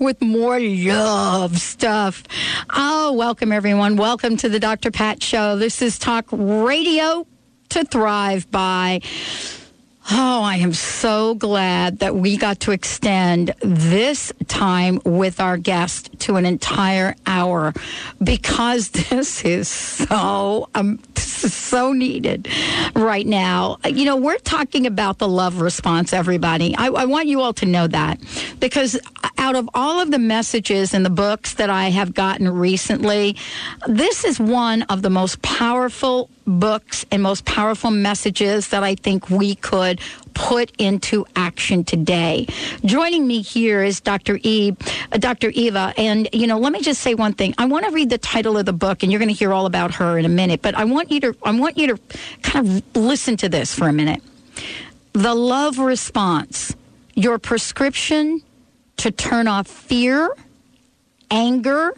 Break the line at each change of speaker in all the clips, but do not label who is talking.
with more love stuff. Oh, welcome, everyone. Welcome to the Dr. Pat Show. This is Talk Radio to Thrive by. Oh, I am so glad that we got to extend this time with our guest to an entire hour because this is so um, this is so needed right now. You know, we're talking about the love response, everybody. I, I want you all to know that because out of all of the messages in the books that I have gotten recently, this is one of the most powerful books and most powerful messages that I think we could put into action today. Joining me here is Dr. E, uh, Dr. Eva, and you know, let me just say one thing. I want to read the title of the book, and you're going to hear all about her in a minute. But I want you to, I want you to kind of listen to this for a minute. The love response, your prescription to turn off fear, anger,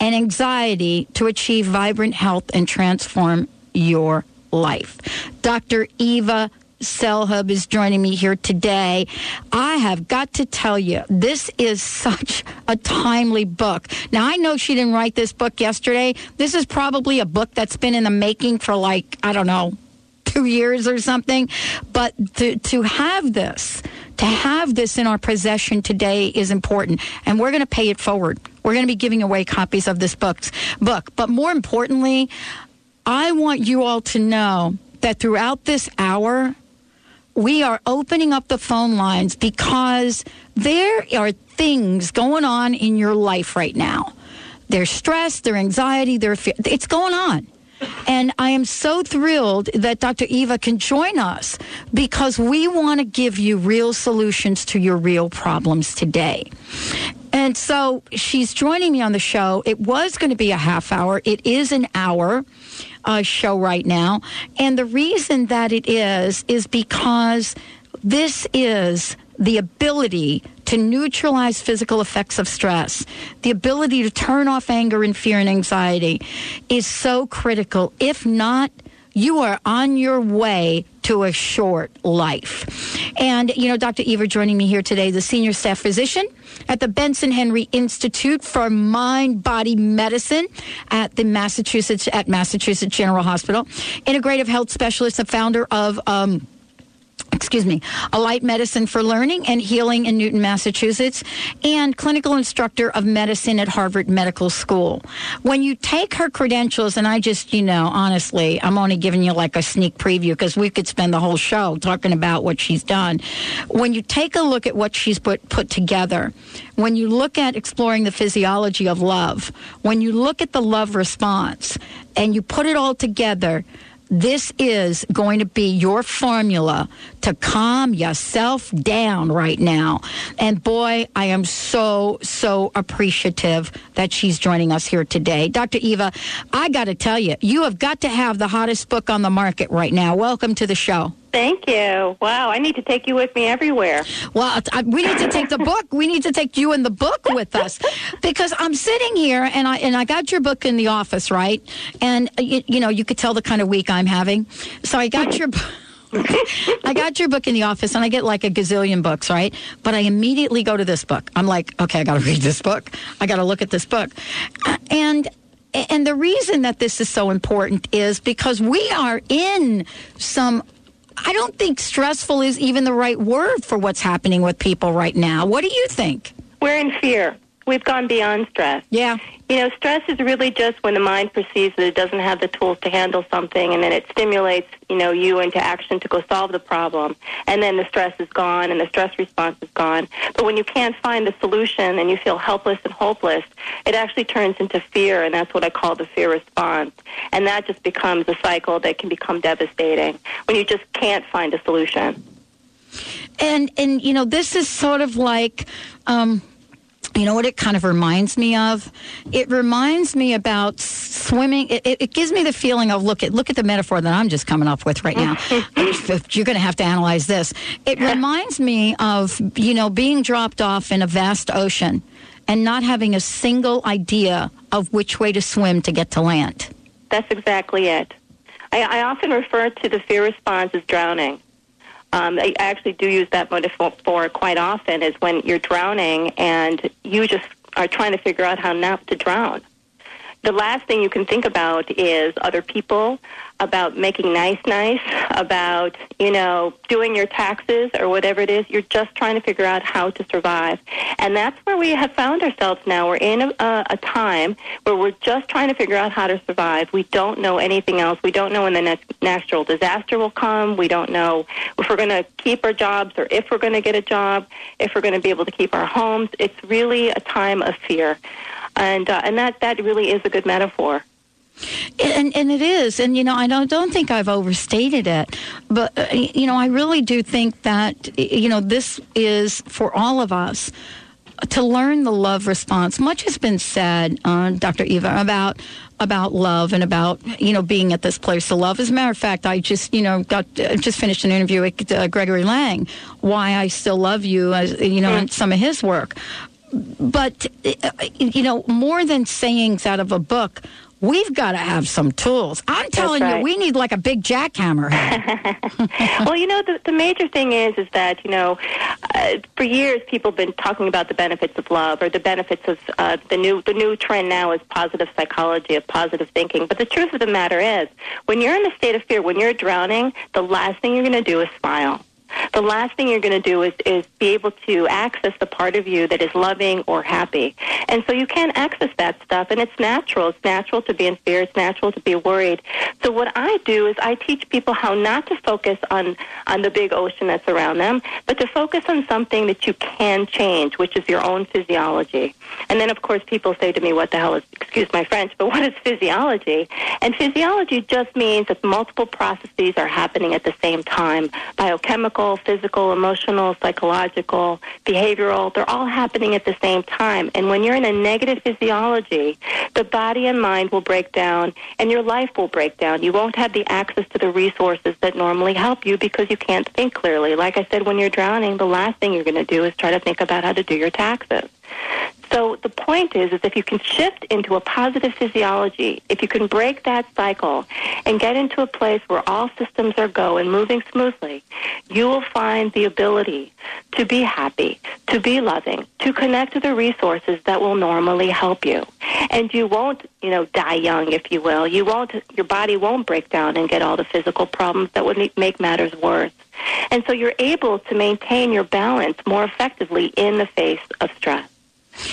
and anxiety to achieve vibrant health and transform your life. Dr. Eva Selhub is joining me here today. I have got to tell you, this is such a timely book. Now, I know she didn't write this book yesterday. This is probably a book that's been in the making for like, I don't know, two years or something. But to, to have this, to have this in our possession today is important. And we're going to pay it forward. We're going to be giving away copies of this book's book. But more importantly, I want you all to know that throughout this hour, we are opening up the phone lines because there are things going on in your life right now. There's stress, there's anxiety, there's fear. It's going on. And I am so thrilled that Dr. Eva can join us because we want to give you real solutions to your real problems today. And so she's joining me on the show. It was going to be a half hour, it is an hour uh, show right now. And the reason that it is, is because this is the ability to neutralize physical effects of stress, the ability to turn off anger and fear and anxiety is so critical. If not, you are on your way to a short life. And, you know, Dr. Eva joining me here today, the senior staff physician at the Benson Henry Institute for Mind Body Medicine at the Massachusetts, at Massachusetts General Hospital, integrative health specialist, the founder of, um, excuse me, a light Medicine for Learning and Healing in Newton, Massachusetts, and clinical instructor of medicine at Harvard Medical School. When you take her credentials, and I just, you know, honestly, I'm only giving you like a sneak preview because we could spend the whole show talking about what she's done. When you take a look at what she's put, put together, when you look at exploring the physiology of love, when you look at the love response, and you put it all together, this is going to be your formula to calm yourself down right now. And boy, I am so, so appreciative that she's joining us here today. Dr. Eva, I got to tell you, you have got to have the hottest book on the market right now. Welcome to the show.
Thank you. Wow, I need to take you with me everywhere.
Well, we need to take the book. We need to take you and the book with us because I'm sitting here and I and I got your book in the office, right? And uh, you, you know, you could tell the kind of week I'm having. So I got your I got your book in the office and I get like a gazillion books, right? But I immediately go to this book. I'm like, okay, I got to read this book. I got to look at this book. And and the reason that this is so important is because we are in some I don't think stressful is even the right word for what's happening with people right now. What do you think?
We're in fear. We've gone beyond stress.
Yeah.
You know, stress is really just when the mind perceives that it doesn't have the tools to handle something, and then it stimulates, you know, you into action to go solve the problem. And then the stress is gone, and the stress response is gone. But when you can't find the solution and you feel helpless and hopeless, it actually turns into fear, and that's what I call the fear response. And that just becomes a cycle that can become devastating when you just can't find a solution.
And and you know, this is sort of like. Um, you know what it kind of reminds me of? It reminds me about swimming. It, it, it gives me the feeling of look at look at the metaphor that I'm just coming up with right now. You're going to have to analyze this. It reminds me of you know being dropped off in a vast ocean and not having a single idea of which way to swim to get to land.
That's exactly it. I, I often refer to the fear response as drowning. Um, I actually do use that metaphor quite often is when you're drowning and you just are trying to figure out how not to drown. The last thing you can think about is other people, about making nice nice, about, you know, doing your taxes or whatever it is. You're just trying to figure out how to survive. And that's where we have found ourselves now. We're in a, a time where we're just trying to figure out how to survive. We don't know anything else. We don't know when the next natural disaster will come. We don't know if we're going to keep our jobs or if we're going to get a job, if we're going to be able to keep our homes. It's really a time of fear. And, uh, and that, that really is a good metaphor.
And, and it is, and you know, I don't don't think I've overstated it, but uh, you know, I really do think that you know this is for all of us to learn the love response. Much has been said, uh, Dr. Eva, about about love and about you know being at this place of love. As a matter of fact, I just you know got uh, just finished an interview with uh, Gregory Lang, why I still love you, as you know, mm. in some of his work. But uh, you know, more than sayings out of a book, we've got to have some tools. I'm telling right. you, we need like a big jackhammer.
well, you know, the, the major thing is, is that, you know, uh, for years people have been talking about the benefits of love or the benefits of uh, the new, the new trend now is positive psychology, of positive thinking. But the truth of the matter is, when you're in a state of fear, when you're drowning, the last thing you're going to do is smile the last thing you're going to do is, is be able to access the part of you that is loving or happy. And so you can't access that stuff, and it's natural. It's natural to be in fear. It's natural to be worried. So what I do is I teach people how not to focus on, on the big ocean that's around them, but to focus on something that you can change, which is your own physiology. And then, of course, people say to me, what the hell is, excuse my French, but what is physiology? And physiology just means that multiple processes are happening at the same time. Biochemical, physical, emotional, psychological, behavioral, they're all happening at the same time. And when you're in a negative physiology, the body and mind will break down and your life will break down. You won't have the access to the resources that normally help you because you can't think clearly. Like I said, when you're drowning, the last thing you're going to do is try to think about how to do your taxes. So the point is, is if you can shift into a positive physiology, if you can break that cycle and get into a place where all systems are go and moving smoothly, you will find the ability to be happy, to be loving, to connect to the resources that will normally help you. And you won't, you know, die young, if you will. You won't, your body won't break down and get all the physical problems that would make matters worse. And so you're able to maintain your balance more effectively in the face of stress.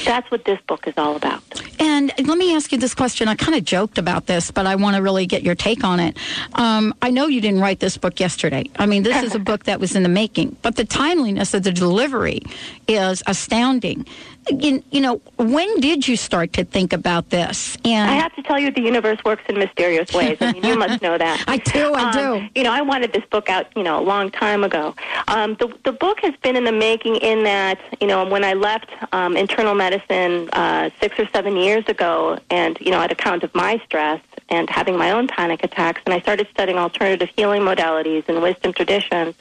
That's what this book is all about.
And let me ask you this question. I kind of joked about this, but I want to really get your take on it. Um, I know you didn't write this book yesterday. I mean, this is a book that was in the making, but the timeliness of the delivery is astounding you, you know, when did you start to think about this?
And I have to tell you, the universe works in mysterious ways. I mean, you must know that.
I do. I um, do.
You know, I wanted this book out, you know, a long time ago. Um, the the book has been in the making. In that, you know, when I left um, internal medicine uh, six or seven years ago, and you know, at account of my stress, and having my own panic attacks. And I started studying alternative healing modalities and wisdom traditions.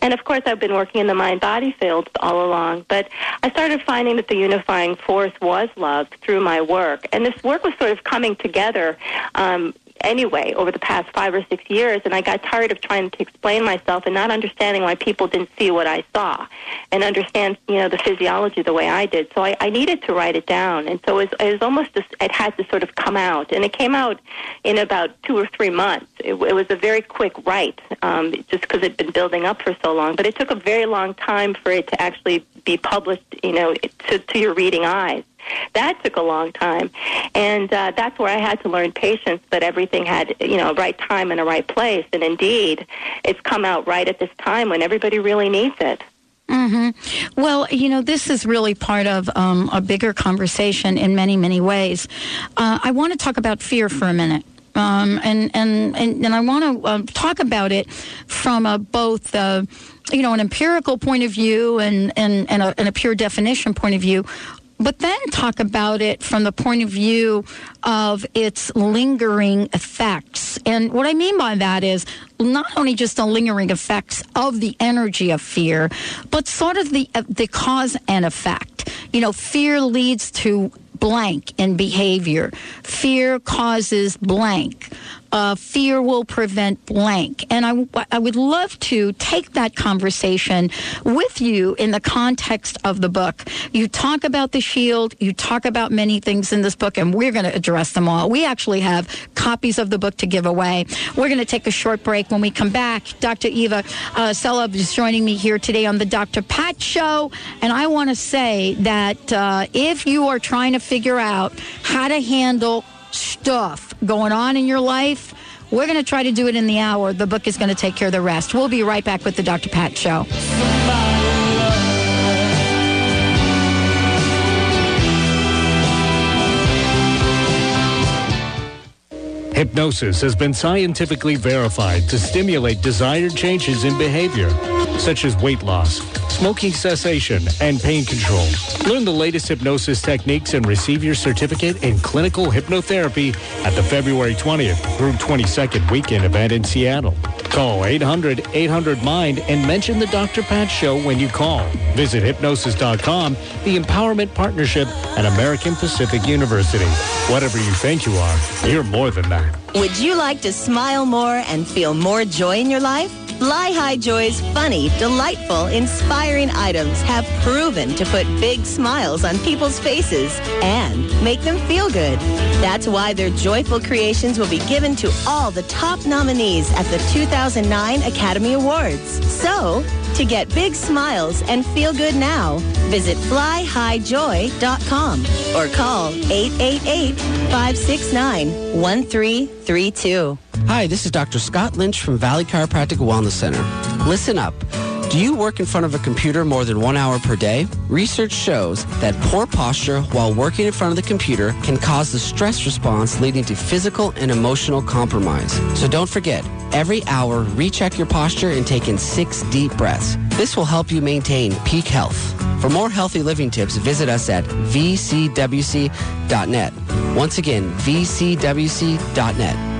And of course, I've been working in the mind body field all along. But I started finding that the unifying force was love through my work. And this work was sort of coming together um, anyway over the past five or six years, and I got tired of trying to explain myself and not understanding why people didn't see what I saw and understand, you know, the physiology the way I did. So I, I needed to write it down, and so it was, it was almost just, it had to sort of come out, and it came out in about two or three months. It, it was a very quick write, um, just because it'd been building up for so long, but it took a very long time for it to actually be published, you know, to, to your reading eyes. That took a long time, and uh, that's where I had to learn patience. That everything had, you know, a right time and a right place. And indeed, it's come out right at this time when everybody really needs it.
Mm-hmm. Well, you know, this is really part of um, a bigger conversation in many, many ways. Uh, I want to talk about fear for a minute. Um, and, and, and, and I want to uh, talk about it from a, both, uh, you know, an empirical point of view and, and, and, a, and a pure definition point of view but then talk about it from the point of view of its lingering effects. And what I mean by that is not only just the lingering effects of the energy of fear, but sort of the uh, the cause and effect. You know, fear leads to blank in behavior. Fear causes blank uh, fear will prevent blank. And I, I would love to take that conversation with you in the context of the book. You talk about the shield, you talk about many things in this book, and we're going to address them all. We actually have copies of the book to give away. We're going to take a short break. When we come back, Dr. Eva uh, is joining me here today on the Dr. Pat Show. And I want to say that uh, if you are trying to figure out how to handle stuff going on in your life. We're going to try to do it in the hour. The book is going to take care of the rest. We'll be right back with the Dr. Pat Show.
Hypnosis has been scientifically verified to stimulate desired changes in behavior, such as weight loss, smoking cessation, and pain control. Learn the latest hypnosis techniques and receive your certificate in clinical hypnotherapy at the February 20th through 22nd weekend event in Seattle. Call 800-800-MIND and mention the Dr. Pat Show when you call. Visit hypnosis.com, the Empowerment Partnership, and American Pacific University. Whatever you think you are, you're more than that.
Would you like to smile more and feel more joy in your life? Fly High Joy's funny, delightful, inspiring items have proven to put big smiles on people's faces and make them feel good. That's why their joyful creations will be given to all the top nominees at the 2009 Academy Awards. So, to get big smiles and feel good now, visit flyhighjoy.com or call 888-569-1332.
Hi, this is Dr. Scott Lynch from Valley Chiropractic Wellness Center. Listen up. Do you work in front of a computer more than one hour per day? Research shows that poor posture while working in front of the computer can cause the stress response leading to physical and emotional compromise. So don't forget, every hour, recheck your posture and take in six deep breaths. This will help you maintain peak health. For more healthy living tips, visit us at vcwc.net. Once again, vcwc.net.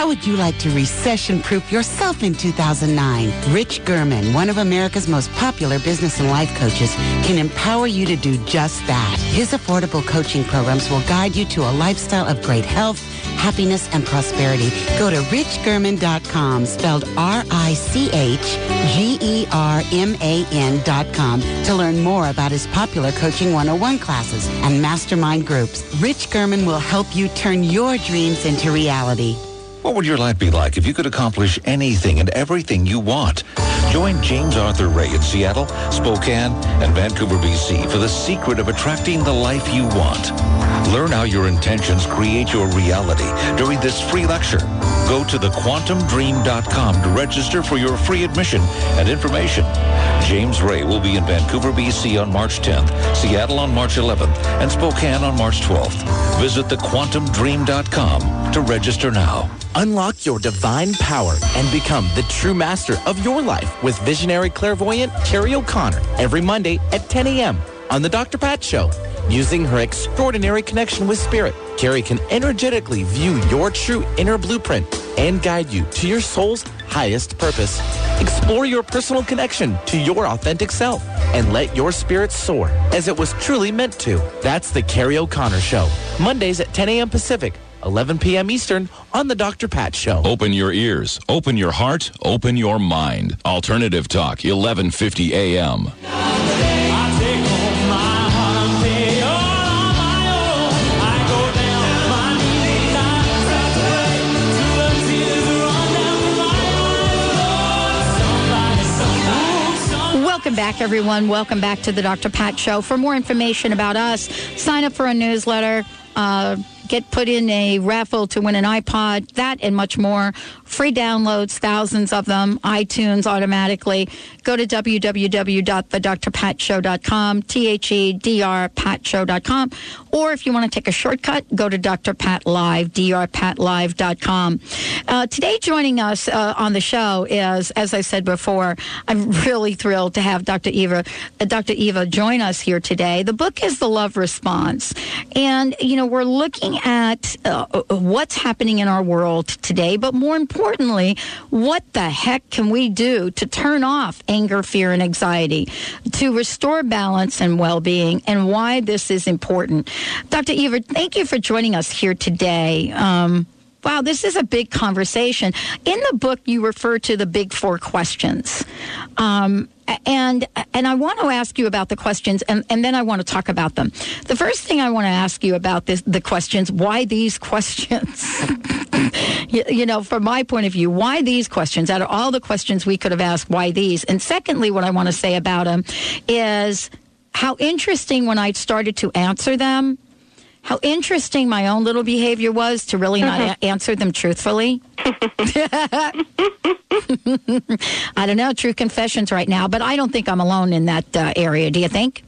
How would you like to recession-proof yourself in 2009? Rich German, one of America's most popular business and life coaches, can empower you to do just that. His affordable coaching programs will guide you to a lifestyle of great health, happiness, and prosperity. Go to richgerman.com, spelled R-I-C-H-G-E-R-M-A-N dot com to learn more about his popular Coaching 101 classes and mastermind groups. Rich German will help you turn your dreams into reality.
What would your life be like if you could accomplish anything and everything you want? Join James Arthur Ray in Seattle, Spokane, and Vancouver, BC for the secret of attracting the life you want. Learn how your intentions create your reality during this free lecture. Go to thequantumdream.com to register for your free admission and information. James Ray will be in Vancouver, BC on March 10th, Seattle on March 11th, and Spokane on March 12th. Visit thequantumdream.com to register now.
Unlock your divine power and become the true master of your life with visionary clairvoyant Carrie O'Connor every Monday at 10 a.m. on The Dr. Pat Show. Using her extraordinary connection with spirit, Carrie can energetically view your true inner blueprint and guide you to your soul's highest purpose. Explore your personal connection to your authentic self and let your spirit soar as it was truly meant to. That's the Carrie O'Connor Show. Mondays at 10 a.m. Pacific, 11 p.m. Eastern on The Dr. Pat Show.
Open your ears, open your heart, open your mind. Alternative Talk, 1150 a.m.
Welcome back, everyone. Welcome back to the Dr. Pat Show. For more information about us, sign up for a newsletter. Uh, get put in a raffle to win an iPod, that and much more. Free downloads, thousands of them, iTunes automatically. Go to www.thedrpatshow.com, T-H-E-D-R patshow.com, Or if you want to take a shortcut, go to Dr. Pat Live, drpatlive.com. Uh, today, joining us uh, on the show is, as I said before, I'm really thrilled to have Dr. Eva, uh, Dr. Eva join us here today. The book is The Love Response. And, you know, we're looking at uh, what's happening in our world today, but more importantly, what the heck can we do to turn off anger, fear, and anxiety, to restore balance and well being, and why this is important? Dr. Eva, thank you for joining us here today. Um, Wow, this is a big conversation. In the book, you refer to the big four questions. Um, and and I want to ask you about the questions, and, and then I want to talk about them. The first thing I want to ask you about this, the questions, why these questions? you, you, know, from my point of view, why these questions? Out of all the questions we could have asked, why these? And secondly, what I want to say about them is how interesting when I started to answer them how interesting my own little behavior was to really not mm-hmm. a- answer them truthfully. I don't know, true confessions right now, but I don't think I'm alone in that uh, area. Do you think?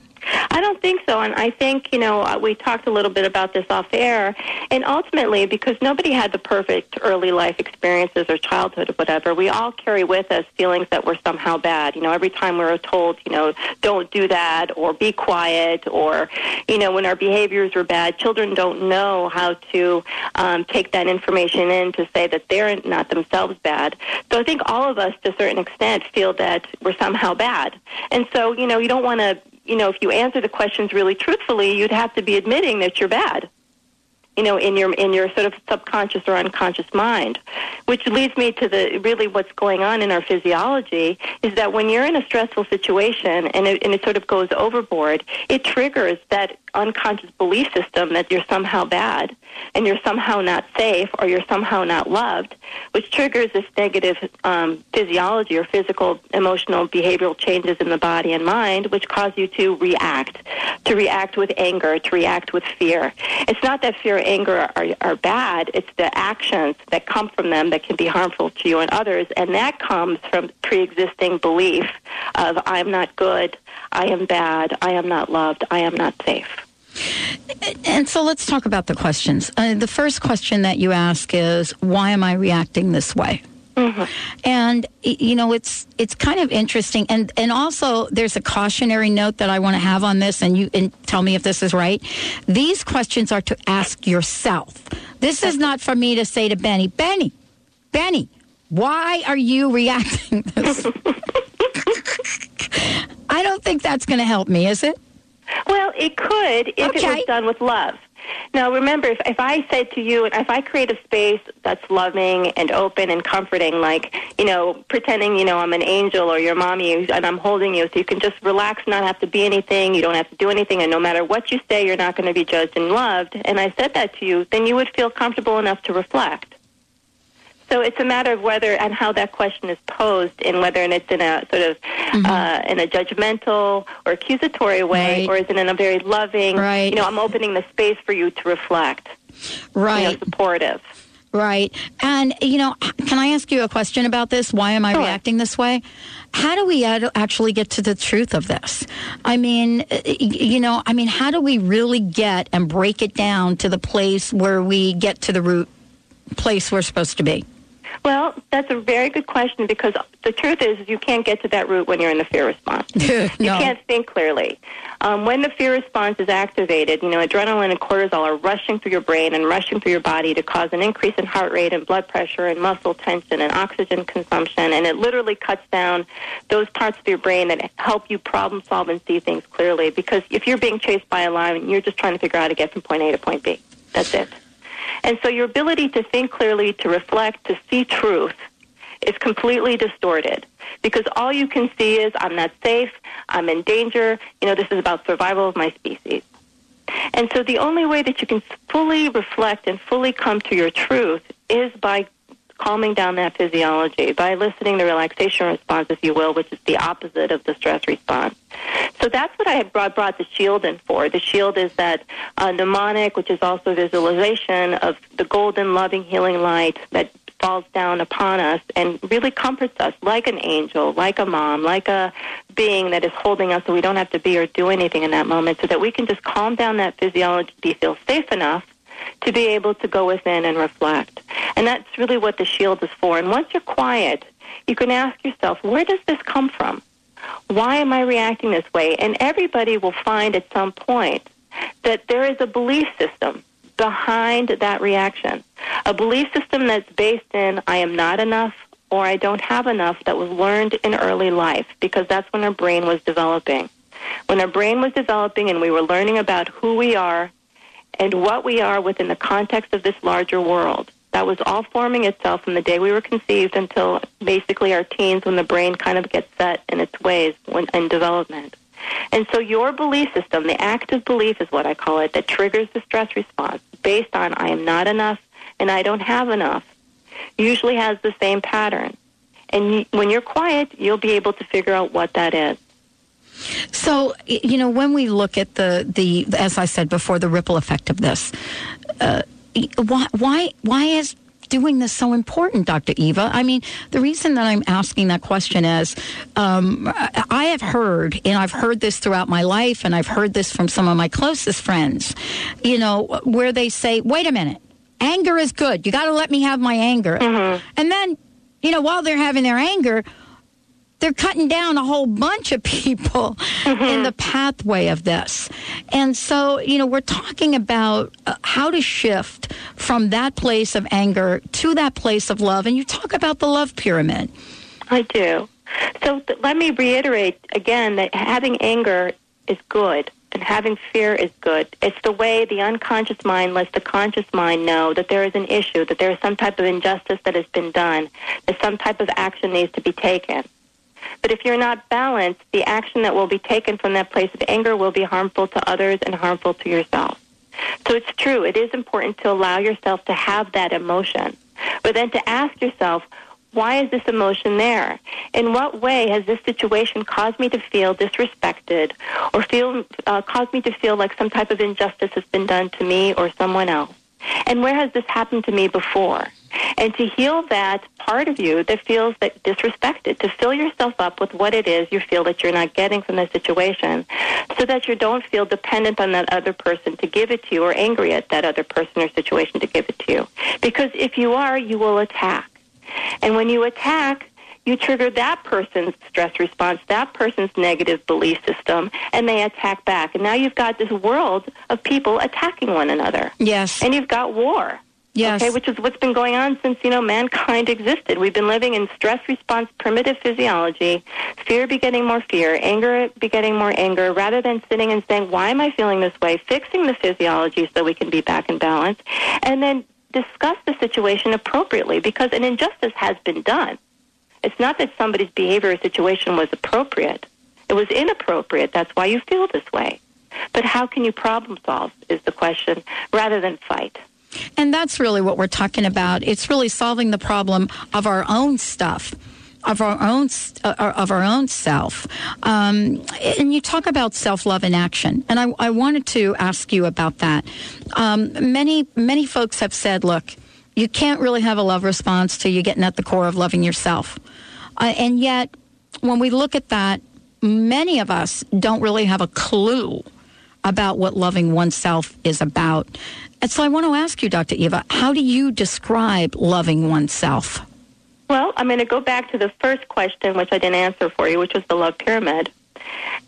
I don't think so. And I think, you know, uh, we talked a little bit about this off air. And ultimately, because nobody had the perfect early life experiences or childhood or whatever, we all carry with us feelings that were somehow bad. You know, every time we were told, you know, don't do that or be quiet or, you know, when our behaviors were bad, children don't know how to um, take that information in to say that they're not themselves bad. So I think all of us, to a certain extent, feel that we're somehow bad. And so, you know, you don't want to you know, if you answer the questions really truthfully, you'd have to be admitting that you're bad. You know, in your in your sort of subconscious or unconscious mind, which leads me to the really what's going on in our physiology is that when you're in a stressful situation and it, and it sort of goes overboard, it triggers that unconscious belief system that you're somehow bad and you're somehow not safe or you're somehow not loved, which triggers this negative um, physiology or physical, emotional, behavioral changes in the body and mind, which cause you to react, to react with anger, to react with fear. It's not that fear or anger are, are bad, it's the actions that come from them that can be harmful to you and others, and that comes from pre-existing belief of I'm not good, I am bad, I am not loved, I am not safe.
And so let's talk about the questions. Uh, the first question that you ask is, why am I reacting this way? Mm-hmm. And you know it's it's kind of interesting, and and also there's a cautionary note that I want to have on this, and you and tell me if this is right. These questions are to ask yourself. This is not for me to say to Benny, Benny, Benny, why are you reacting this? I don't think that's going to help me, is it?
Well, it could if okay. it was done with love. Now, remember, if, if I said to you, and if I create a space that's loving and open and comforting, like, you know, pretending, you know, I'm an angel or your mommy and I'm holding you so you can just relax, not have to be anything, you don't have to do anything, and no matter what you say, you're not going to be judged and loved, and I said that to you, then you would feel comfortable enough to reflect. So it's a matter of whether and how that question is posed, and whether and it's in a sort of mm-hmm. uh, in a judgmental or accusatory way,
right.
or is it in a very loving?
Right.
You know, I'm opening the space for you to reflect.
Right.
You know, supportive.
Right. And, you know, can I ask you a question about this? Why am I sure. reacting this way? How do we ad- actually get to the truth of this? I mean, you know, I mean, how do we really get and break it down to the place where we get to the root place we're supposed to be?
Well, that's a very good question because the truth is you can't get to that root when you're in the fear response.
no.
You can't think clearly. Um, when the fear response is activated, you know, adrenaline and cortisol are rushing through your brain and rushing through your body to cause an increase in heart rate and blood pressure and muscle tension and oxygen consumption. And it literally cuts down those parts of your brain that help you problem solve and see things clearly. Because if you're being chased by a lion, you're just trying to figure out how to get from point A to point B. That's it. And so your ability to think clearly, to reflect, to see truth is completely distorted because all you can see is I'm not safe, I'm in danger, you know, this is about survival of my species. And so the only way that you can fully reflect and fully come to your truth is by calming down that physiology, by eliciting the relaxation response, if you will, which is the opposite of the stress response. So that's what I had brought, brought the shield in for. The shield is that uh, mnemonic, which is also visualization of the golden, loving, healing light that falls down upon us and really comforts us like an angel, like a mom, like a being that is holding us so we don't have to be or do anything in that moment so that we can just calm down that physiology, feel safe enough to be able to go within and reflect. And that's really what the shield is for. And once you're quiet, you can ask yourself, where does this come from? Why am I reacting this way? And everybody will find at some point that there is a belief system behind that reaction. A belief system that's based in I am not enough or I don't have enough that was learned in early life because that's when our brain was developing. When our brain was developing and we were learning about who we are and what we are within the context of this larger world. That was all forming itself from the day we were conceived until basically our teens when the brain kind of gets set in its ways when, in development. And so your belief system, the active belief is what I call it, that triggers the stress response based on I am not enough and I don't have enough, usually has the same pattern. And when you're quiet, you'll be able to figure out what that is.
So, you know, when we look at the, the as I said before, the ripple effect of this, uh, why, why, why is doing this so important, Dr. Eva? I mean, the reason that I'm asking that question is um, I have heard, and I've heard this throughout my life, and I've heard this from some of my closest friends, you know, where they say, wait a minute, anger is good. You got to let me have my anger. Mm-hmm. And then, you know, while they're having their anger, they're cutting down a whole bunch of people mm-hmm. in the pathway of this. And so, you know, we're talking about uh, how to shift from that place of anger to that place of love. And you talk about the love pyramid.
I do. So th- let me reiterate again that having anger is good and having fear is good. It's the way the unconscious mind lets the conscious mind know that there is an issue, that there is some type of injustice that has been done, that some type of action needs to be taken. But if you're not balanced, the action that will be taken from that place of anger will be harmful to others and harmful to yourself. So it's true. It is important to allow yourself to have that emotion. But then to ask yourself, why is this emotion there? In what way has this situation caused me to feel disrespected or feel uh, caused me to feel like some type of injustice has been done to me or someone else? And where has this happened to me before? And to heal that part of you that feels that disrespected, to fill yourself up with what it is you feel that you're not getting from the situation, so that you don't feel dependent on that other person to give it to you or angry at that other person or situation to give it to you. Because if you are, you will attack. And when you attack, you trigger that person's stress response, that person's negative belief system, and they attack back. And now you've got this world of people attacking one another.
Yes.
And you've got war.
Yes.
Okay, which is what's been going on since, you know, mankind existed. We've been living in stress response primitive physiology, fear begetting more fear, anger begetting more anger, rather than sitting and saying, why am I feeling this way? Fixing the physiology so we can be back in balance. And then discuss the situation appropriately because an injustice has been done. It's not that somebody's behavior or situation was appropriate. It was inappropriate. That's why you feel this way. But how can you problem solve is the question rather than fight.
And that's really what we're talking about. It's really solving the problem of our own stuff of our own uh, of our own self. Um, and you talk about self love in action, and I, I, wanted to ask you about that. Um, many many folks have said, look, you can't really have a love response till you're getting at the core of loving yourself. Uh, and yet, when we look at that, many of us don't really have a clue about what loving oneself is about. And so I want to ask you, Dr. Eva, how do you describe loving oneself?
Well, I'm going to go back to the first question, which I didn't answer for you, which was the love pyramid,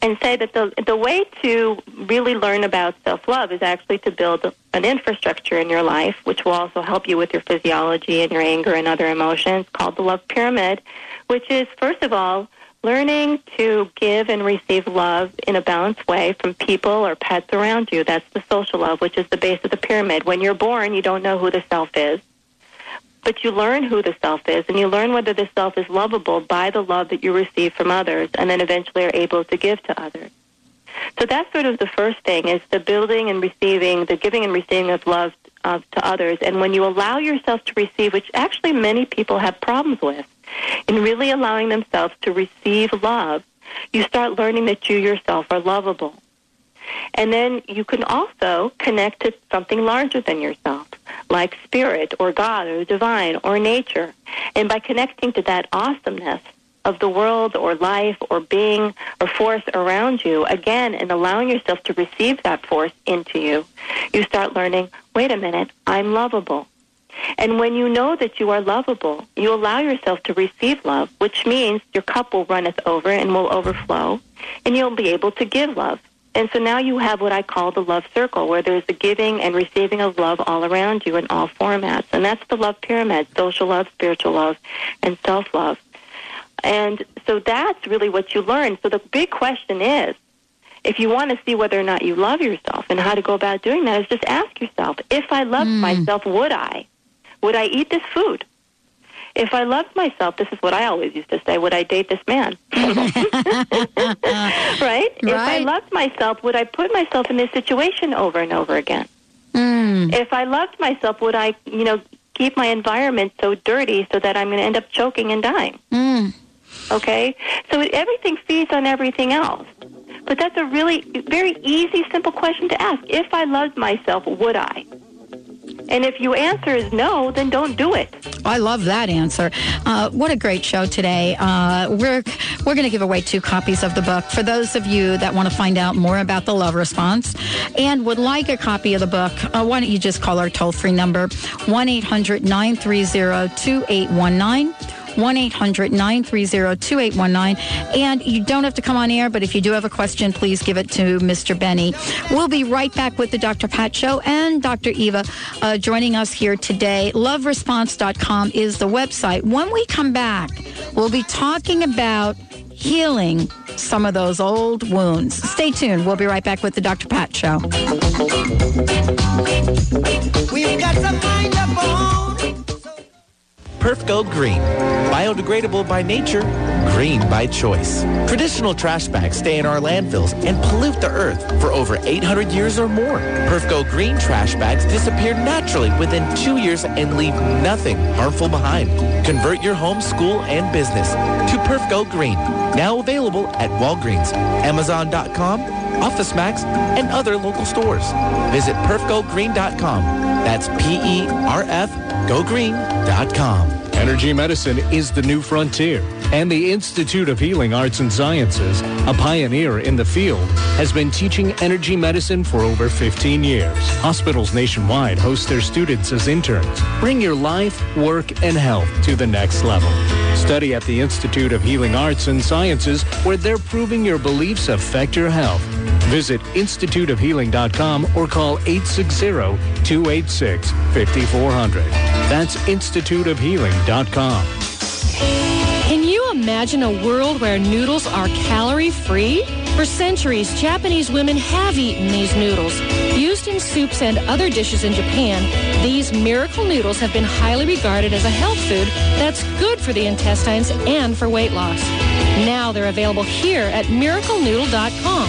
and say that the, the way to really learn about self love is actually to build an infrastructure in your life, which will also help you with your physiology and your anger and other emotions, called the love pyramid which is, first of all, learning to give and receive love in a balanced way from people or pets around you. That's the social love, which is the base of the pyramid. When you're born, you don't know who the self is, but you learn who the self is, and you learn whether the self is lovable by the love that you receive from others, and then eventually are able to give to others. So that's sort of the first thing is the building and receiving, the giving and receiving of love to others. And when you allow yourself to receive, which actually many people have problems with, in really allowing themselves to receive love, you start learning that you yourself are lovable. And then you can also connect to something larger than yourself, like spirit or God or divine or nature. And by connecting to that awesomeness of the world or life or being or force around you, again, and allowing yourself to receive that force into you, you start learning, wait a minute, I'm lovable. And when you know that you are lovable, you allow yourself to receive love, which means your cup will runneth over and will overflow, and you'll be able to give love. And so now you have what I call the love circle, where there's the giving and receiving of love all around you in all formats. And that's the love pyramid, social love, spiritual love, and self-love. And so that's really what you learn. So the big question is, if you want to see whether or not you love yourself and how to go about doing that is just ask yourself, if I loved
Mm.
myself, would I? Would I eat this food? If I loved myself, this is what I always used to say, would I date this man? right? right? If I loved myself, would I put myself in this situation over and over again?
Mm.
If I loved myself, would I, you know, keep my environment so dirty so that I'm going to end up choking and dying?
Mm.
Okay? So everything feeds on everything else. But that's a really very easy, simple question to ask. If I loved myself, would I? And if your answer is no, then don't do it.
I love that answer. Uh, what a great show today. Uh, we're we're going to give away two copies of the book for those of you that want to find out more about the love response and would like a copy of the book. Uh, why don't you just call our toll free number one 2819 1 800 930 2819. And you don't have to come on air, but if you do have a question, please give it to Mr. Benny. We'll be right back with the Dr. Pat Show and Dr. Eva uh, joining us here today. LoveResponse.com is the website. When we come back, we'll be talking about healing some of those old wounds. Stay tuned. We'll be right back with the Dr. Pat Show.
We've got some kind of bone.
Perf Go Green. Biodegradable by nature, green by choice. Traditional trash bags stay in our landfills and pollute the earth for over 800 years or more. Perf Go Green trash bags disappear naturally within two years and leave nothing harmful behind. Convert your home, school, and business to Perf Go Green. Now available at Walgreens, Amazon.com, Office Max, and other local stores. Visit perfgogreen.com. That's P-E-R-F gogreen.com.
Energy medicine is the new frontier, and the Institute of Healing Arts and Sciences, a pioneer in the field, has been teaching energy medicine for over 15 years. Hospitals nationwide host their students as interns. Bring your life, work, and health to the next level. Study at the Institute of Healing Arts and Sciences, where they're proving your beliefs affect your health. Visit instituteofhealing.com or call 860-286-5400. That's instituteofhealing.com.
Can you imagine a world where noodles are calorie free? For centuries, Japanese women have eaten these noodles. Used in soups and other dishes in Japan, these miracle noodles have been highly regarded as a health food that's good for the intestines and for weight loss. Now they're available here at miraclenoodle.com.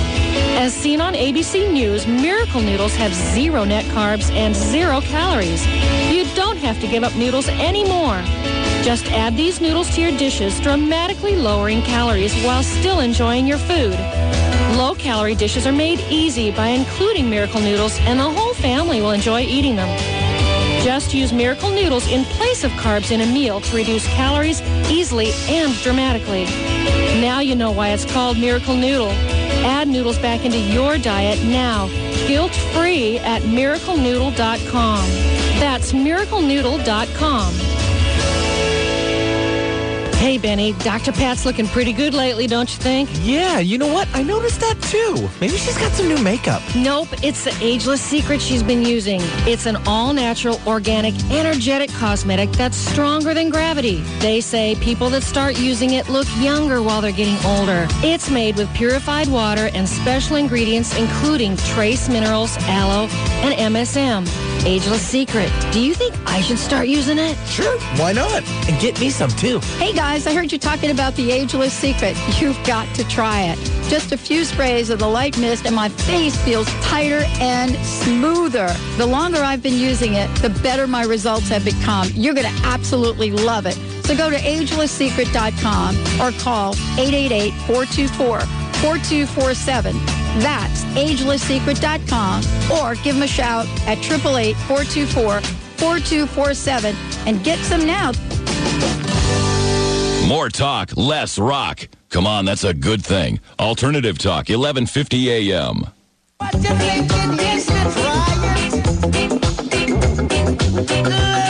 As seen on ABC News, Miracle Noodles have zero net carbs and zero calories. You don't have to give up noodles anymore. Just add these noodles to your dishes, dramatically lowering calories while still enjoying your food. Low-calorie dishes are made easy by including Miracle Noodles, and the whole family will enjoy eating them. Just use Miracle Noodles in place of carbs in a meal to reduce calories easily and dramatically. Now you know why it's called Miracle Noodle. Add noodles back into your diet now, guilt-free at miraclenoodle.com. That's miraclenoodle.com. Hey, Benny, Dr. Pat's looking pretty good lately, don't you think?
Yeah, you know what? I noticed that too. Maybe she's got some new makeup.
Nope, it's the ageless secret she's been using. It's an all-natural, organic, energetic cosmetic that's stronger than gravity. They say people that start using it look younger while they're getting older. It's made with purified water and special ingredients including trace minerals, aloe, and MSM. Ageless Secret. Do you think I should start using it?
Sure, why not? And get me some too.
Hey guys, I heard you talking about the ageless secret. You've got to try it. Just a few sprays of the light mist and my face feels tighter and smoother. The longer I've been using it, the better my results have become. You're going to absolutely love it. So go to agelesssecret.com or call 888-424-4247. That's agelesssecret.com or give them a shout at 888-424 4247 and get some now.
More talk, less rock. Come on, that's a good thing. Alternative Talk, 1150 a.m.
What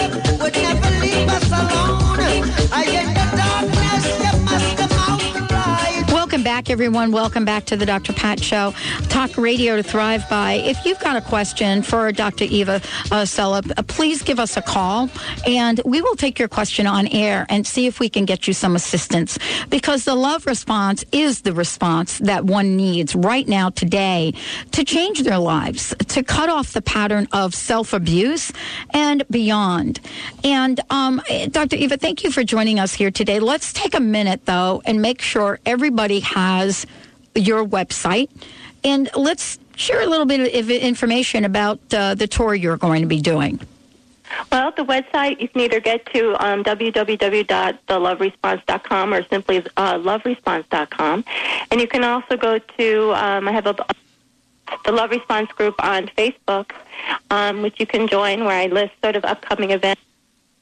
back, everyone. Welcome back to the Dr. Pat Show. Talk radio to thrive by. If you've got a question for Dr. Eva uh, Selhub, uh, please give us a call and we will take your question on air and see if we can get you some assistance because the love response is the response that one needs right now, today, to change their lives, to cut off the pattern of self abuse and beyond. And um, Dr. Eva, thank you for joining us here today. Let's take a minute, though, and make sure everybody has your website. And let's share a little bit of information about uh, the tour you're going to be doing.
Well, the website you can either get to um, www.theloveresponse.com or simply uh, loveresponse.com, and you can also go to um, I have a the Love Response group on Facebook, um, which you can join, where I list sort of upcoming events,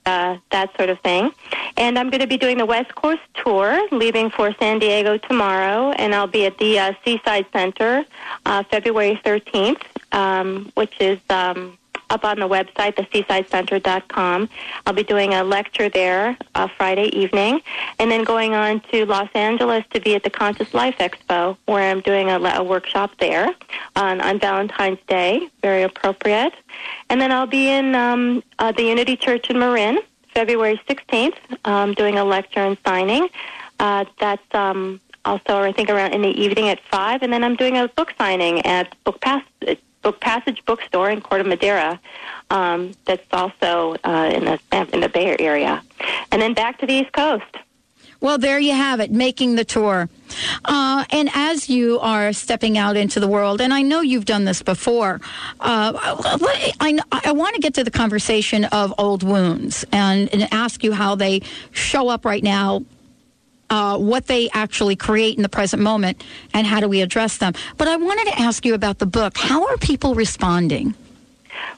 uh, that sort of thing. And I'm going to be doing the West Coast tour, leaving for San Diego tomorrow, and I'll be at the uh, Seaside Center uh, February 13th, um, which is um, up on the website, theseasidecenter.com. I'll be doing a lecture there uh, Friday evening, and then going on to Los Angeles to be at the Conscious Life Expo, where I'm doing a, a workshop there on, on Valentine's Day, very appropriate. And then I'll be in um, uh, the Unity Church in Marin, February 16th, um, doing a lecture and signing. Uh, that's um, also, I think, around in the evening at 5. And then I'm doing a book signing at Book Pass. Book Passage Bookstore in Corte Madera. Um, that's also uh, in the in the Bay Area, and then back to the East Coast.
Well, there you have it, making the tour. Uh, and as you are stepping out into the world, and I know you've done this before, uh, I, I, want to get to the conversation of old wounds and, and ask you how they show up right now uh, what they actually create in the present moment and how do we address them. But I wanted to ask you about the book. How are people responding?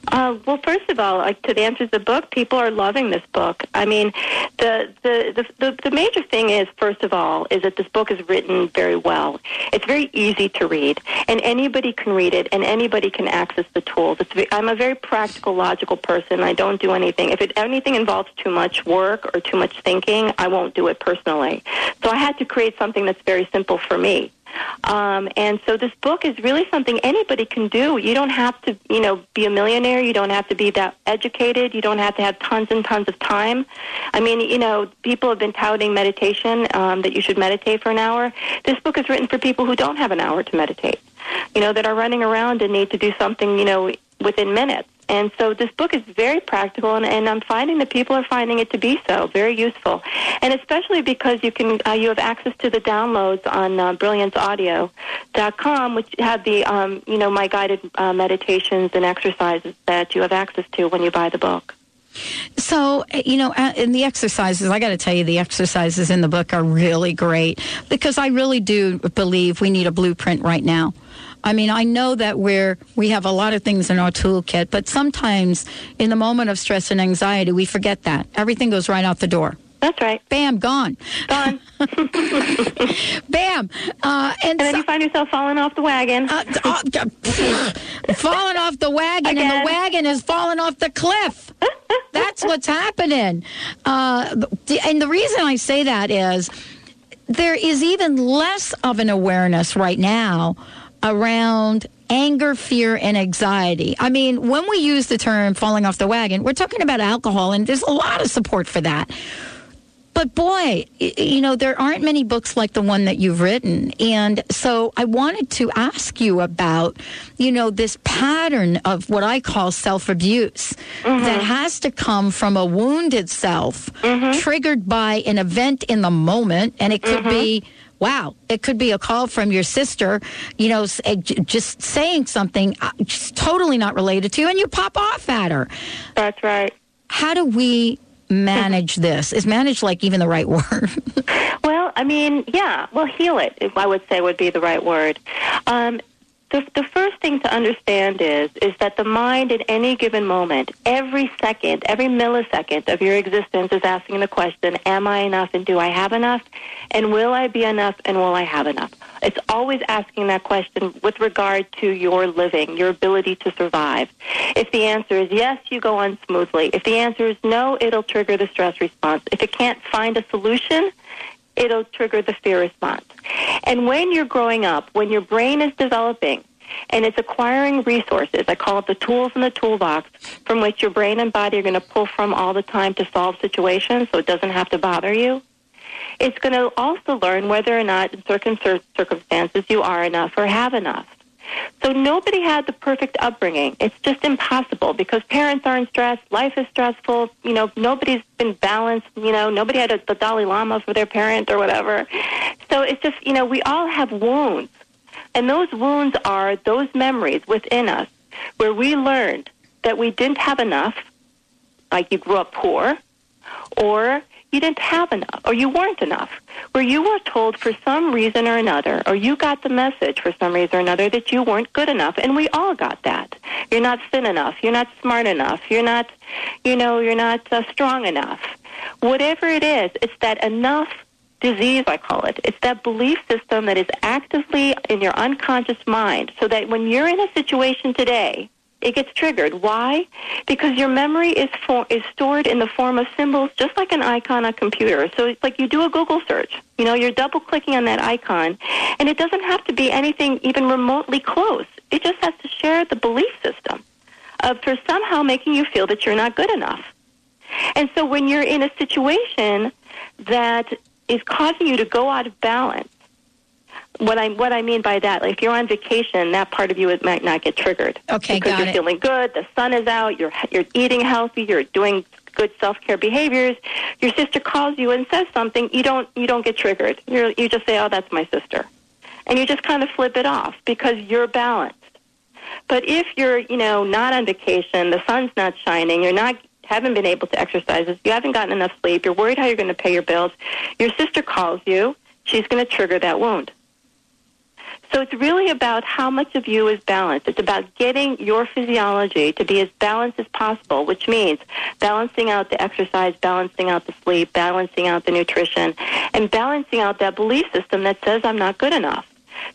Uh, well, first of all, like to the answer to the book, people are loving this book. I mean, the, the the the major thing is, first of all, is that this book is written very well. It's very easy to read, and anybody can read it, and anybody can access the tools. It's, I'm a very practical, logical person. I don't do anything. If it, anything involves too much work or too much thinking, I won't do it personally. So I had to create something that's very simple for me. Um, and so this book is really something anybody can do. You don't have to, you know, be a millionaire. You don't have to be that educated. You don't have to have tons and tons of time. I mean, you know, people have been touting meditation, um, that you should meditate for an hour. This book is written for people who don't have an hour to meditate, you know, that are running around and need to do something, you know, within minutes. And so this book is very practical, and, and I'm finding that people are finding it to be so very useful, and especially because you can uh, you have access to the downloads on uh, BrillianceAudio.com, which have the um, you know my guided uh, meditations and exercises that you have access to when you buy the book.
So, you know, uh, in the exercises, I got to tell you, the exercises in the book are really great because I really do believe we need a blueprint right now. I mean, I know that we're we have a lot of things in our toolkit, but sometimes in the moment of stress and anxiety, we forget that everything goes right out the door.
That's right.
Bam, gone.
Gone.
Bam. Uh, and,
and, then so, you find yourself falling off the wagon. Uh, uh,
falling off the wagon, Again. and the wagon is falling off the cliff. That's what's happening. Uh, and the reason I say that is there is even less of an awareness right now around anger, fear, and anxiety. I mean, when we use the term falling off the wagon, we're talking about alcohol, and there's a lot of support for that. But boy, you know, there aren't many books like the one that you've written. And so I wanted to ask you about, you know, this pattern of what I call self abuse mm-hmm. that has to come from a wounded self mm-hmm. triggered by an event in the moment. And it could mm-hmm. be wow, it could be a call from your sister, you know, eh, just saying something uh, just totally not related to you, and you pop off at her.
That's right.
How do we manage this? Is manage like even the right word?
well, I mean, yeah. Well, heal it, I would say, would be the right word. Um, the, the first thing to understand is is that the mind at any given moment, every second, every millisecond of your existence is asking the question, am I enough and do I have enough? And will I be enough and will I have enough? It's always asking that question with regard to your living, your ability to survive. If the answer is yes, you go on smoothly. If the answer is no, it'll trigger the stress response. If it can't find a solution, it'll trigger the fear response. And when you're growing up, when your brain is developing and it's acquiring resources, I call it the tools in the toolbox, from which your brain and body are going to pull from all the time to solve situations so it doesn't have to bother you. It's going to also learn whether or not in certain circumstances you are enough or have enough. So nobody had the perfect upbringing. It's just impossible because parents aren't stressed. Life is stressful. You know, nobody's been balanced. You know, nobody had a, the Dalai Lama for their parent or whatever. So it's just, you know, we all have wounds. And those wounds are those memories within us where we learned that we didn't have enough, like you grew up poor, or you didn't have enough, or you weren't enough, where you were told for some reason or another, or you got the message for some reason or another that you weren't good enough, and we all got that. You're not thin enough, you're not smart enough, you're not, you know, you're not uh, strong enough. Whatever it is, it's that enough disease, I call it. It's that belief system that is actively in your unconscious mind, so that when you're in a situation today, it gets triggered. Why? Because your memory is for, is stored in the form of symbols, just like an icon on a computer. So it's like you do a Google search. You know, you're double clicking on that icon, and it doesn't have to be anything even remotely close. It just has to share the belief system of for somehow making you feel that you're not good enough. And so when you're in a situation that is causing you to go out of balance, what I what I mean by that, like if you're on vacation, that part of you it might not get triggered.
Okay,
because you're
it.
feeling good, the sun is out, you're you're eating healthy, you're doing good self care behaviors. Your sister calls you and says something, you don't you don't get triggered. You you just say, oh, that's my sister, and you just kind of flip it off because you're balanced. But if you're you know not on vacation, the sun's not shining, you're not haven't been able to exercise, you haven't gotten enough sleep, you're worried how you're going to pay your bills, your sister calls you, she's going to trigger that wound. So it's really about how much of you is balanced. It's about getting your physiology to be as balanced as possible, which means balancing out the exercise, balancing out the sleep, balancing out the nutrition, and balancing out that belief system that says I'm not good enough.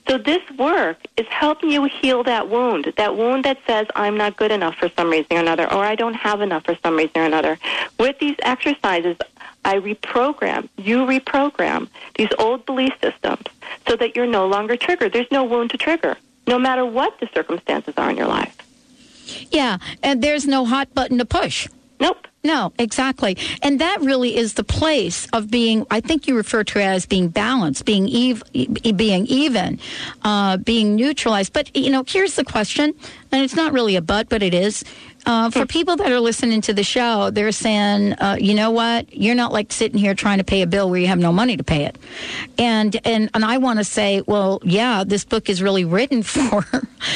So this work is helping you heal that wound, that wound that says I'm not good enough for some reason or another, or I don't have enough for some reason or another. With these exercises, I reprogram, you reprogram these old belief systems so that you're no longer triggered. There's no wound to trigger, no matter what the circumstances are in your life.
Yeah, and there's no hot button to push.
Nope.
No, exactly. And that really is the place of being, I think you refer to it as being balanced, being, ev- being even, uh, being neutralized. But, you know, here's the question, and it's not really a but, but it is. Uh, for people that are listening to the show, they're saying, uh, you know what? You're not like sitting here trying to pay a bill where you have no money to pay it. And and and I want to say, well, yeah, this book is really written for.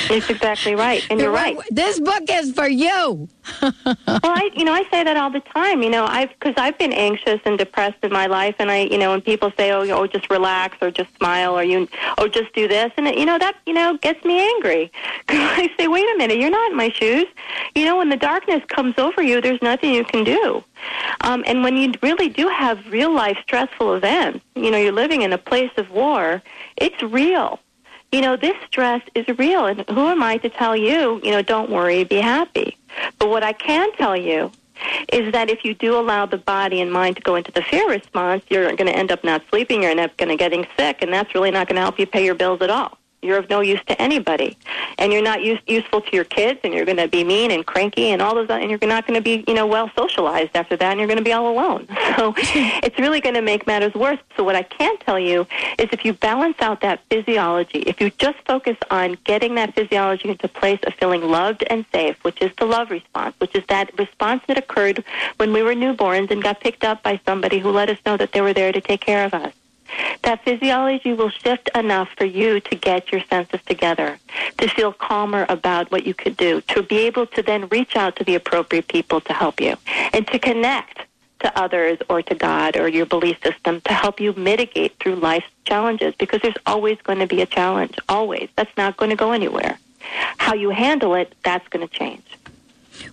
It's exactly right, and you're right.
This book is for you.
Well, I, you know, I say that all the time. You know, I've because I've been anxious and depressed in my life, and I, you know, when people say, "Oh, oh, just relax," or "Just smile," or "You," or "Just do this," and it, you know, that you know gets me angry. 'Cause I say, "Wait a minute, you're not in my shoes." You know, when the darkness comes over you, there's nothing you can do. Um, and when you really do have real life stressful events, you know, you're living in a place of war. It's real. You know, this stress is real, and who am I to tell you? You know, don't worry, be happy. But what I can tell you is that if you do allow the body and mind to go into the fear response, you're going to end up not sleeping, you're going to end up getting sick, and that's really not going to help you pay your bills at all. You're of no use to anybody, and you're not use, useful to your kids, and you're going to be mean and cranky and all those, and you're not going to be, you know, well socialized after that, and you're going to be all alone. So it's really going to make matters worse. So what I can tell you is, if you balance out that physiology, if you just focus on getting that physiology into place of feeling loved and safe, which is the love response, which is that response that occurred when we were newborns and got picked up by somebody who let us know that they were there to take care of us that physiology will shift enough for you to get your senses together, to feel calmer about what you could do, to be able to then reach out to the appropriate people to help you, and to connect, to others or to God or your belief system to help you mitigate through life's challenges because there's always going to be a challenge. Always. That's not going to go anywhere. How you handle it, that's going to change.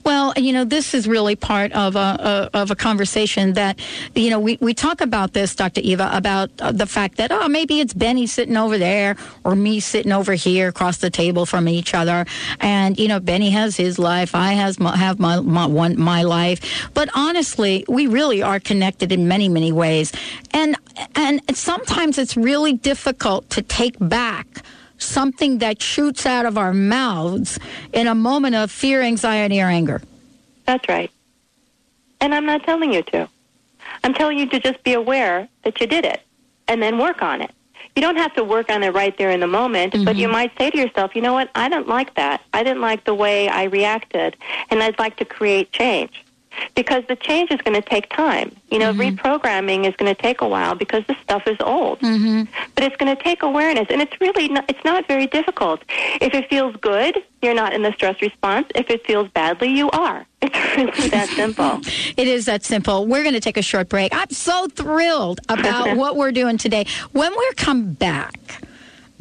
Well, you know, this is really part of a, a, of a conversation that, you know, we, we talk about this, Dr. Eva, about uh, the fact that, oh, maybe it's Benny sitting over there or me sitting over here across the table from each other. And, you know, Benny has his life. I has my, have my, my, one, my life. But honestly, we really are connected in many, many ways. And, and sometimes it's really difficult to take back something that shoots out of our mouths in a moment of fear, anxiety, or anger.
That's right. And I'm not telling you to. I'm telling you to just be aware that you did it and then work on it. You don't have to work on it right there in the moment, but you mm-hmm. might say to yourself, you know what, I didn't like that. I didn't like the way I reacted, and I'd like to create change. Because the change is going to take time. You know, reprogramming is going to take a while because this stuff is old.
Mm-hmm.
But it's going to take awareness, and it's really not, it's not very difficult. If it feels good, you're not in the stress response. If it feels badly, you are. It's really that simple.
It is that simple. We're going to take a short break. I'm so thrilled about what we're doing today. When we come back,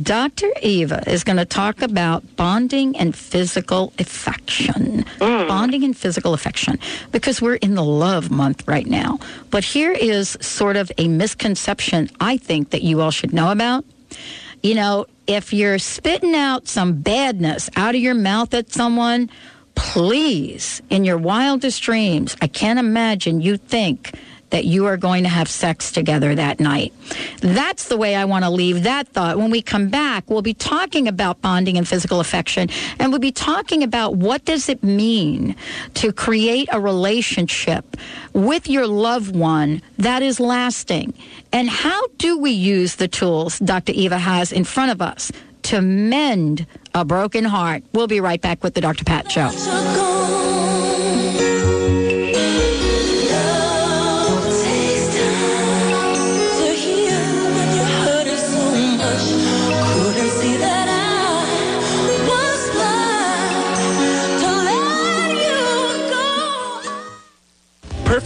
Dr. Eva is going to talk about bonding and physical affection. Mm. Bonding and physical affection, because we're in the love month right now. But here is sort of a misconception I think that you all should know about. You know, if you're spitting out some badness out of your mouth at someone, please, in your wildest dreams, I can't imagine you think that you are going to have sex together that night. That's the way I want to leave that thought. When we come back, we'll be talking about bonding and physical affection, and we'll be talking about what does it mean to create a relationship with your loved one that is lasting, and how do we use the tools Dr. Eva has in front of us to mend a broken heart. We'll be right back with the Dr. Pat Show.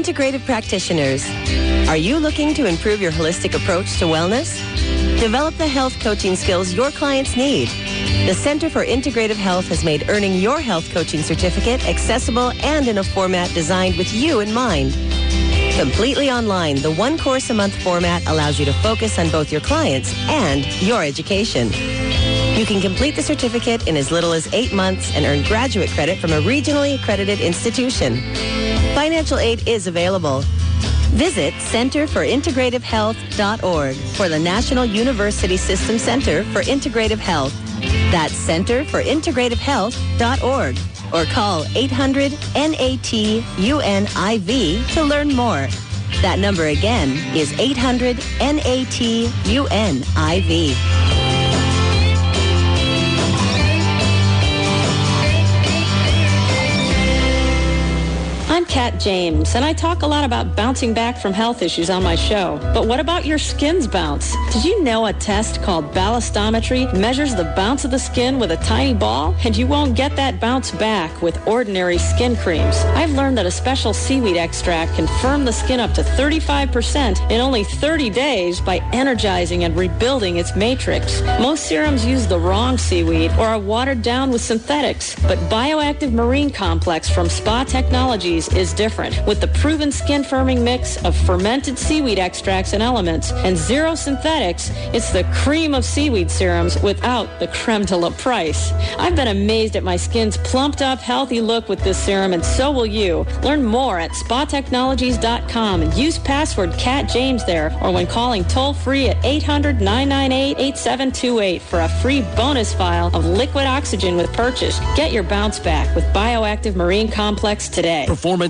Integrative practitioners, are you looking to improve your holistic approach to wellness? Develop the health coaching skills your clients need. The Center for Integrative Health has made earning your health coaching certificate accessible and in a format designed with you in mind. Completely online, the one course a month format allows you to focus on both your clients and your education. You can complete the certificate in as little as eight months and earn graduate credit from a regionally accredited institution. Financial aid is available. Visit centerforintegrativehealth.org for the National University System Center for Integrative Health. That's centerforintegrativehealth.org or call 800-NAT-UNIV to learn more. That number again is 800-NAT-UNIV.
Kat James, and I talk a lot about bouncing back from health issues on my show. But what about your skin's bounce? Did you know a test called ballistometry measures the bounce of the skin with a tiny ball? And you won't get that bounce back with ordinary skin creams. I've learned that a special seaweed extract can firm the skin up to 35% in only 30 days by energizing and rebuilding its matrix. Most serums use the wrong seaweed or are watered down with synthetics, but Bioactive Marine Complex from Spa Technologies is different with the proven skin firming mix of fermented seaweed extracts and elements and zero synthetics. It's the cream of seaweed serums without the creme de la price. I've been amazed at my skin's plumped up, healthy look with this serum, and so will you. Learn more at spatechnologies.com and use password Kat James there or when calling toll free at 800 998 8728 for a free bonus file of liquid oxygen with purchase. Get your bounce back with Bioactive Marine Complex today.
Performance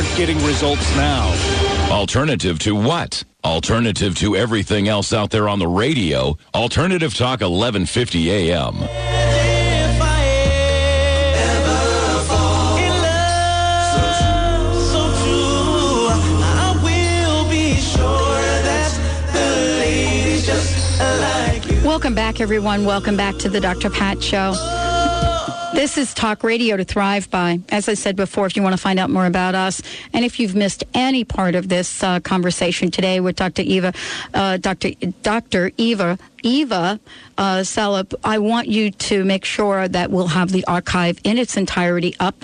getting results now.
Alternative to what? Alternative to everything else out there on the radio. Alternative Talk 1150 AM.
Welcome back, everyone. Welcome back to the Dr. Pat Show. This is Talk Radio to Thrive By. As I said before, if you want to find out more about us, and if you've missed any part of this uh, conversation today with Dr. Eva, uh, Dr. Dr. Eva Eva uh, Selhub, I want you to make sure that we'll have the archive in its entirety up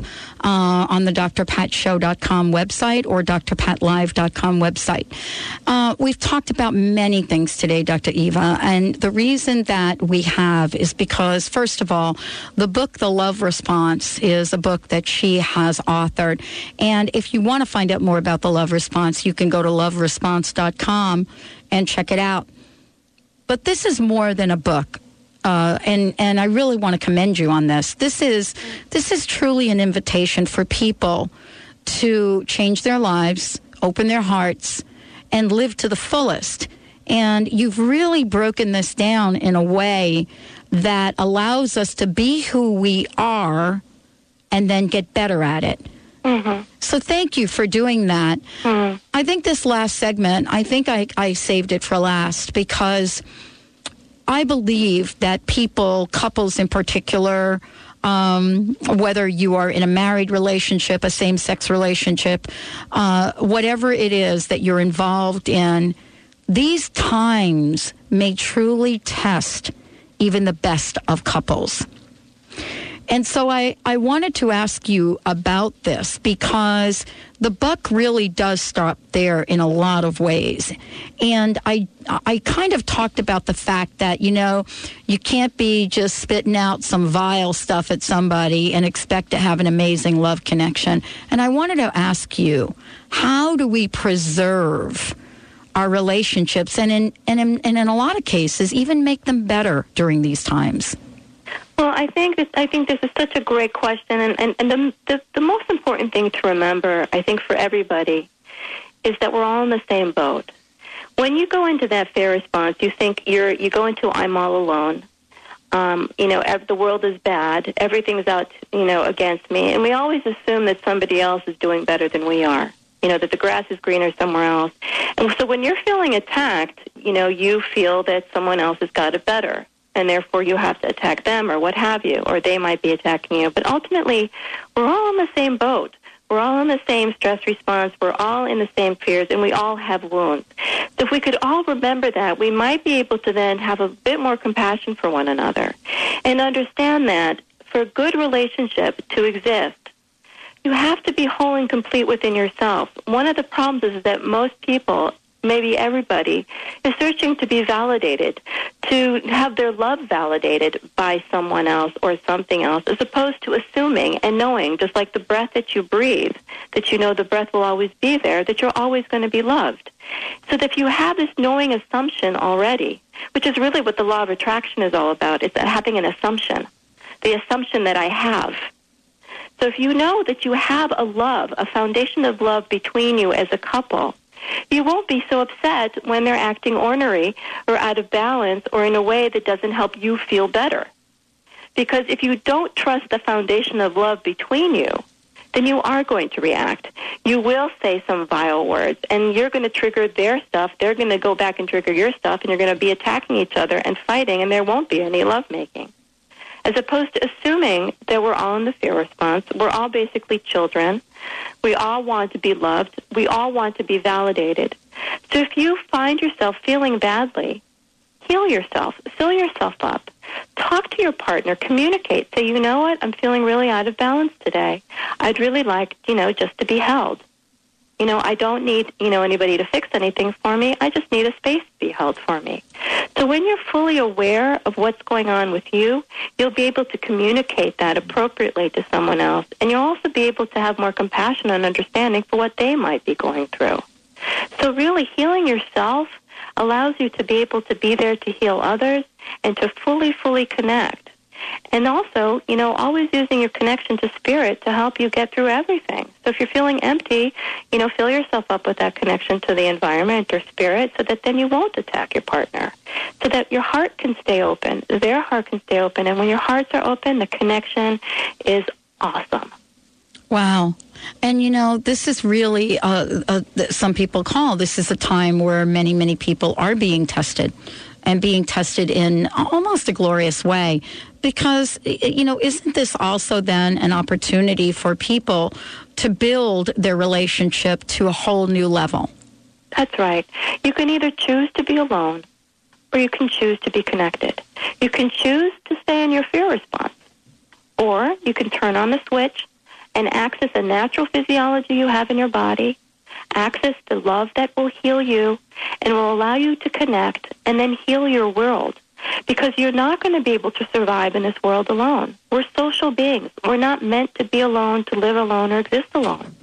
uh, on the drpatshow.com website or drpatlive.com website. Uh, we've talked about many things today, Dr. Eva, and the reason that we have is because, first of all, the book, The Love Response, is a book that she has authored. And if you want to find out more about the love response, you can go to loveresponse.com and check it out. But this is more than a book. Uh, and and I really want to commend you on this. This is this is truly an invitation for people to change their lives, open their hearts, and live to the fullest. And you've really broken this down in a way that allows us to be who we are, and then get better at it. So thank you for doing that. I think this last segment, I think I, I saved it for last because I believe that people, couples in particular, um, whether you are in a married relationship, a same sex relationship, uh, whatever it is that you're involved in, these times may truly test even the best of couples. And so I, I wanted to ask you about this because the buck really does stop there in a lot of ways. And I, I kind of talked about the fact that, you know, you can't be just spitting out some vile stuff at somebody and expect to have an amazing love connection. And I wanted to ask you, how do we preserve our relationships and in, and in, and in a lot of cases, even make them better during these times?
Well, I think this, I think this is such a great question, and and, and the, the the most important thing to remember, I think, for everybody, is that we're all in the same boat. When you go into that fair response, you think you're you go into I'm all alone. Um, you know, the world is bad. Everything's out, you know, against me, and we always assume that somebody else is doing better than we are. You know, that the grass is greener somewhere else. And so when you're feeling attacked, you know, you feel that someone else has got it better and therefore you have to attack them or what have you, or they might be attacking you. But ultimately, we're all in the same boat. We're all in the same stress response. We're all in the same fears, and we all have wounds. So if we could all remember that, we might be able to then have a bit more compassion for one another and understand that for a good relationship to exist, you have to be whole and complete within yourself. One of the problems is that most people maybe everybody, is searching to be validated, to have their love validated by someone else or something else, as opposed to assuming and knowing, just like the breath that you breathe, that you know the breath will always be there, that you're always going to be loved. So that if you have this knowing assumption already, which is really what the law of attraction is all about, it's having an assumption, the assumption that I have. So if you know that you have a love, a foundation of love between you as a couple, you won't be so upset when they're acting ornery or out of balance or in a way that doesn't help you feel better. Because if you don't trust the foundation of love between you, then you are going to react. You will say some vile words, and you're going to trigger their stuff. They're going to go back and trigger your stuff, and you're going to be attacking each other and fighting, and there won't be any lovemaking. As opposed to assuming that we're all in the fear response, we're all basically children. We all want to be loved. We all want to be validated. So if you find yourself feeling badly, heal yourself, fill yourself up. Talk to your partner, communicate. Say, you know what, I'm feeling really out of balance today. I'd really like, you know, just to be held. You know, I don't need, you know, anybody to fix anything for me. I just need a space to be held for me. So when you're fully aware of what's going on with you, you'll be able to communicate that appropriately to someone else. And you'll also be able to have more compassion and understanding for what they might be going through. So really healing yourself allows you to be able to be there to heal others and to fully, fully connect. And also, you know, always using your connection to spirit to help you get through everything. So if you're feeling empty, you know, fill yourself up with that connection to the environment or spirit so that then you won't attack your partner. So that your heart can stay open, their heart can stay open. And when your hearts are open, the connection is awesome.
Wow. And you know, this is really, uh, uh, some people call this is a time where many, many people are being tested and being tested in almost a glorious way. Because, you know, isn't this also then an opportunity for people to build their relationship to a whole new level?
That's right. You can either choose to be alone or you can choose to be connected. You can choose to stay in your fear response or you can turn on the switch and access the natural physiology you have in your body, access the love that will heal you and will allow you to connect and then heal your world. Because you're not going to be able to survive in this world alone. We're social beings. We're not meant to be alone, to live alone, or exist alone.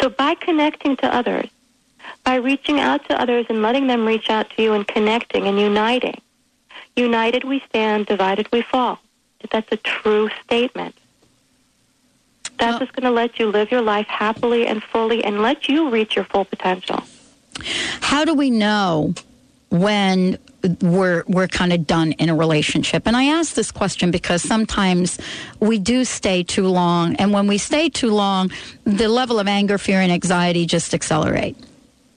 So by connecting to others, by reaching out to others and letting them reach out to you and connecting and uniting, united we stand, divided we fall. That's a true statement. That's just going to let you live your life happily and fully and let you reach your full potential.
How do we know when we're we're kind of done in a relationship? And I ask this question because sometimes we do stay too long, and when we stay too long, the level of anger, fear, and anxiety just accelerate.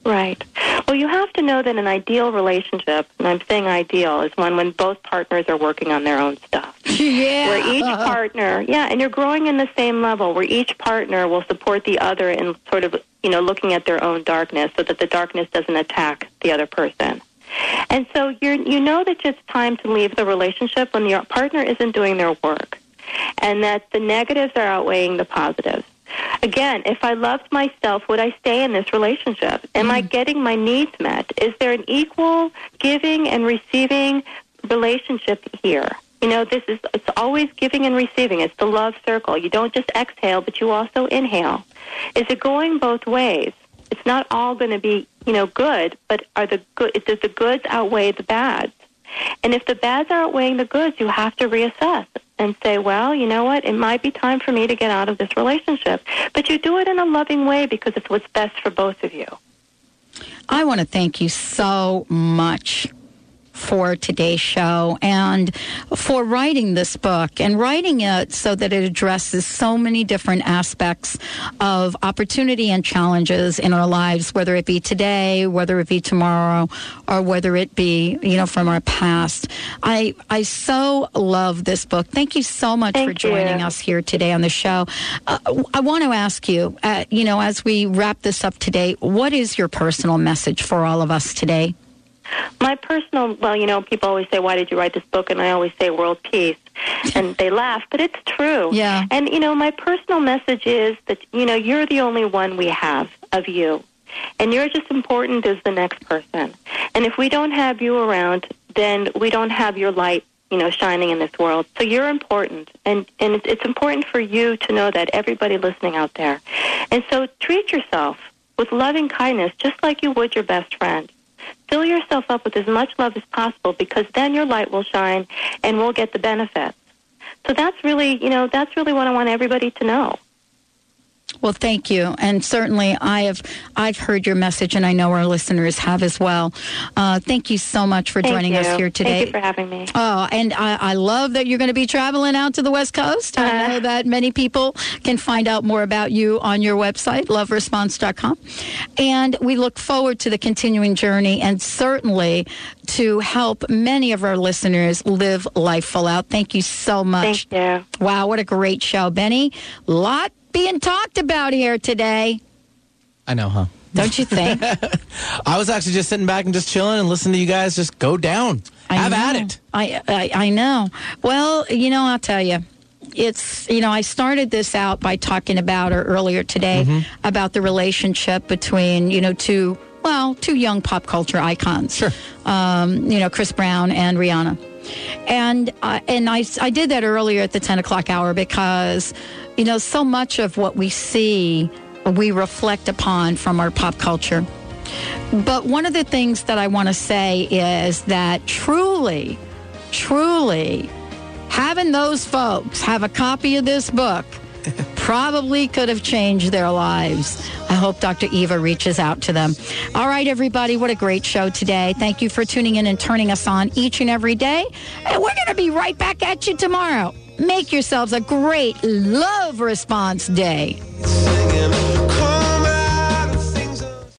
Right. Well, you have to know that an ideal relationship, and I'm saying ideal, is one when both partners are working on their own stuff.
Yeah.
Where each partner, yeah, and you're growing in the same level, where each partner will support the other in sort of, you know, looking at their own darkness so that the darkness doesn't attack the other person. And so you're, you know that it's time to leave the relationship when your partner isn't doing their work, and that the negatives are outweighing the positives. Again, if I loved myself, would I stay in this relationship? Am I mm. getting my needs met? Is there an equal giving and receiving relationship here? You know, this is it's always giving and receiving. It's the love circle. You don't just exhale, but you also inhale. Is it going both ways? It's not all going to be, you know, good, but are the good does the goods outweigh the bads? And if the bads are outweighing the goods, you have to reassess and say, well, you know what? It might be time for me to get out of this relationship. But you do it in a loving way because it's what's best for both of you.
I want to thank you so much for today's show and for writing this book and writing it so that it addresses so many different aspects of opportunity and challenges in our lives, whether it be today, whether it be tomorrow, or whether it be, you know, from our past. I, I so love this book. Thank you so much for joining us here today on the show. Uh, I want to ask you, uh, you know, as we wrap this up today, what is your personal message for all of us today?
My personal, well, you know, people always say, why did you write this book? And I always say world peace. And they laugh, but it's true.
Yeah.
And, you know, my personal message is that, you know, you're the only one we have of you. And you're just important as the next person. And if we don't have you around, then we don't have your light, you know, shining in this world. So you're important. And, and it's, it's important for you to know that, everybody listening out there. And so treat yourself with loving kindness, just like you would your best friend fill yourself up with as much love as possible because then your light will shine and we'll get the benefits. So that's really, you know, that's really what I want everybody to know.
Well, thank you, and certainly I have I've heard your message, and I know our listeners have as well. Uh, thank you so much for
Thank
joining
you.
us here today.
Thank you for having me.
Oh, and I, I love that you're going to be traveling out to the West Coast. I
Uh-huh.
know that many people can find out more about you on your website, loveresponse.com. And we look forward to the continuing journey and certainly to help many of our listeners live life full out. Thank you so much.
Thank
you. Wow, what a great show, Benny. Lot being talked about here today.
I know, huh?
Don't you think?
I was actually just sitting back and just chilling and listening to you guys just go down.
I
Have
know.
at it.
I, I I know. Well, you know, I'll tell you. it's you know I started this out by talking about or earlier today
Mm-hmm.
about the relationship between you know two well two young pop culture icons. Sure. Um, you know Chris Brown and Rihanna, and uh, and I I did that earlier at the ten o'clock hour because you know so much of what we see we reflect upon from our pop culture. But one of the things that I want to say is that truly, truly, having those folks have a copy of this book probably could have changed their lives. I hope Dr. Eva reaches out to them. All right, everybody, what a great show today. Thank you for tuning in and turning us on each and every day. And we're going to be right back at you tomorrow. Make yourselves a great love response day.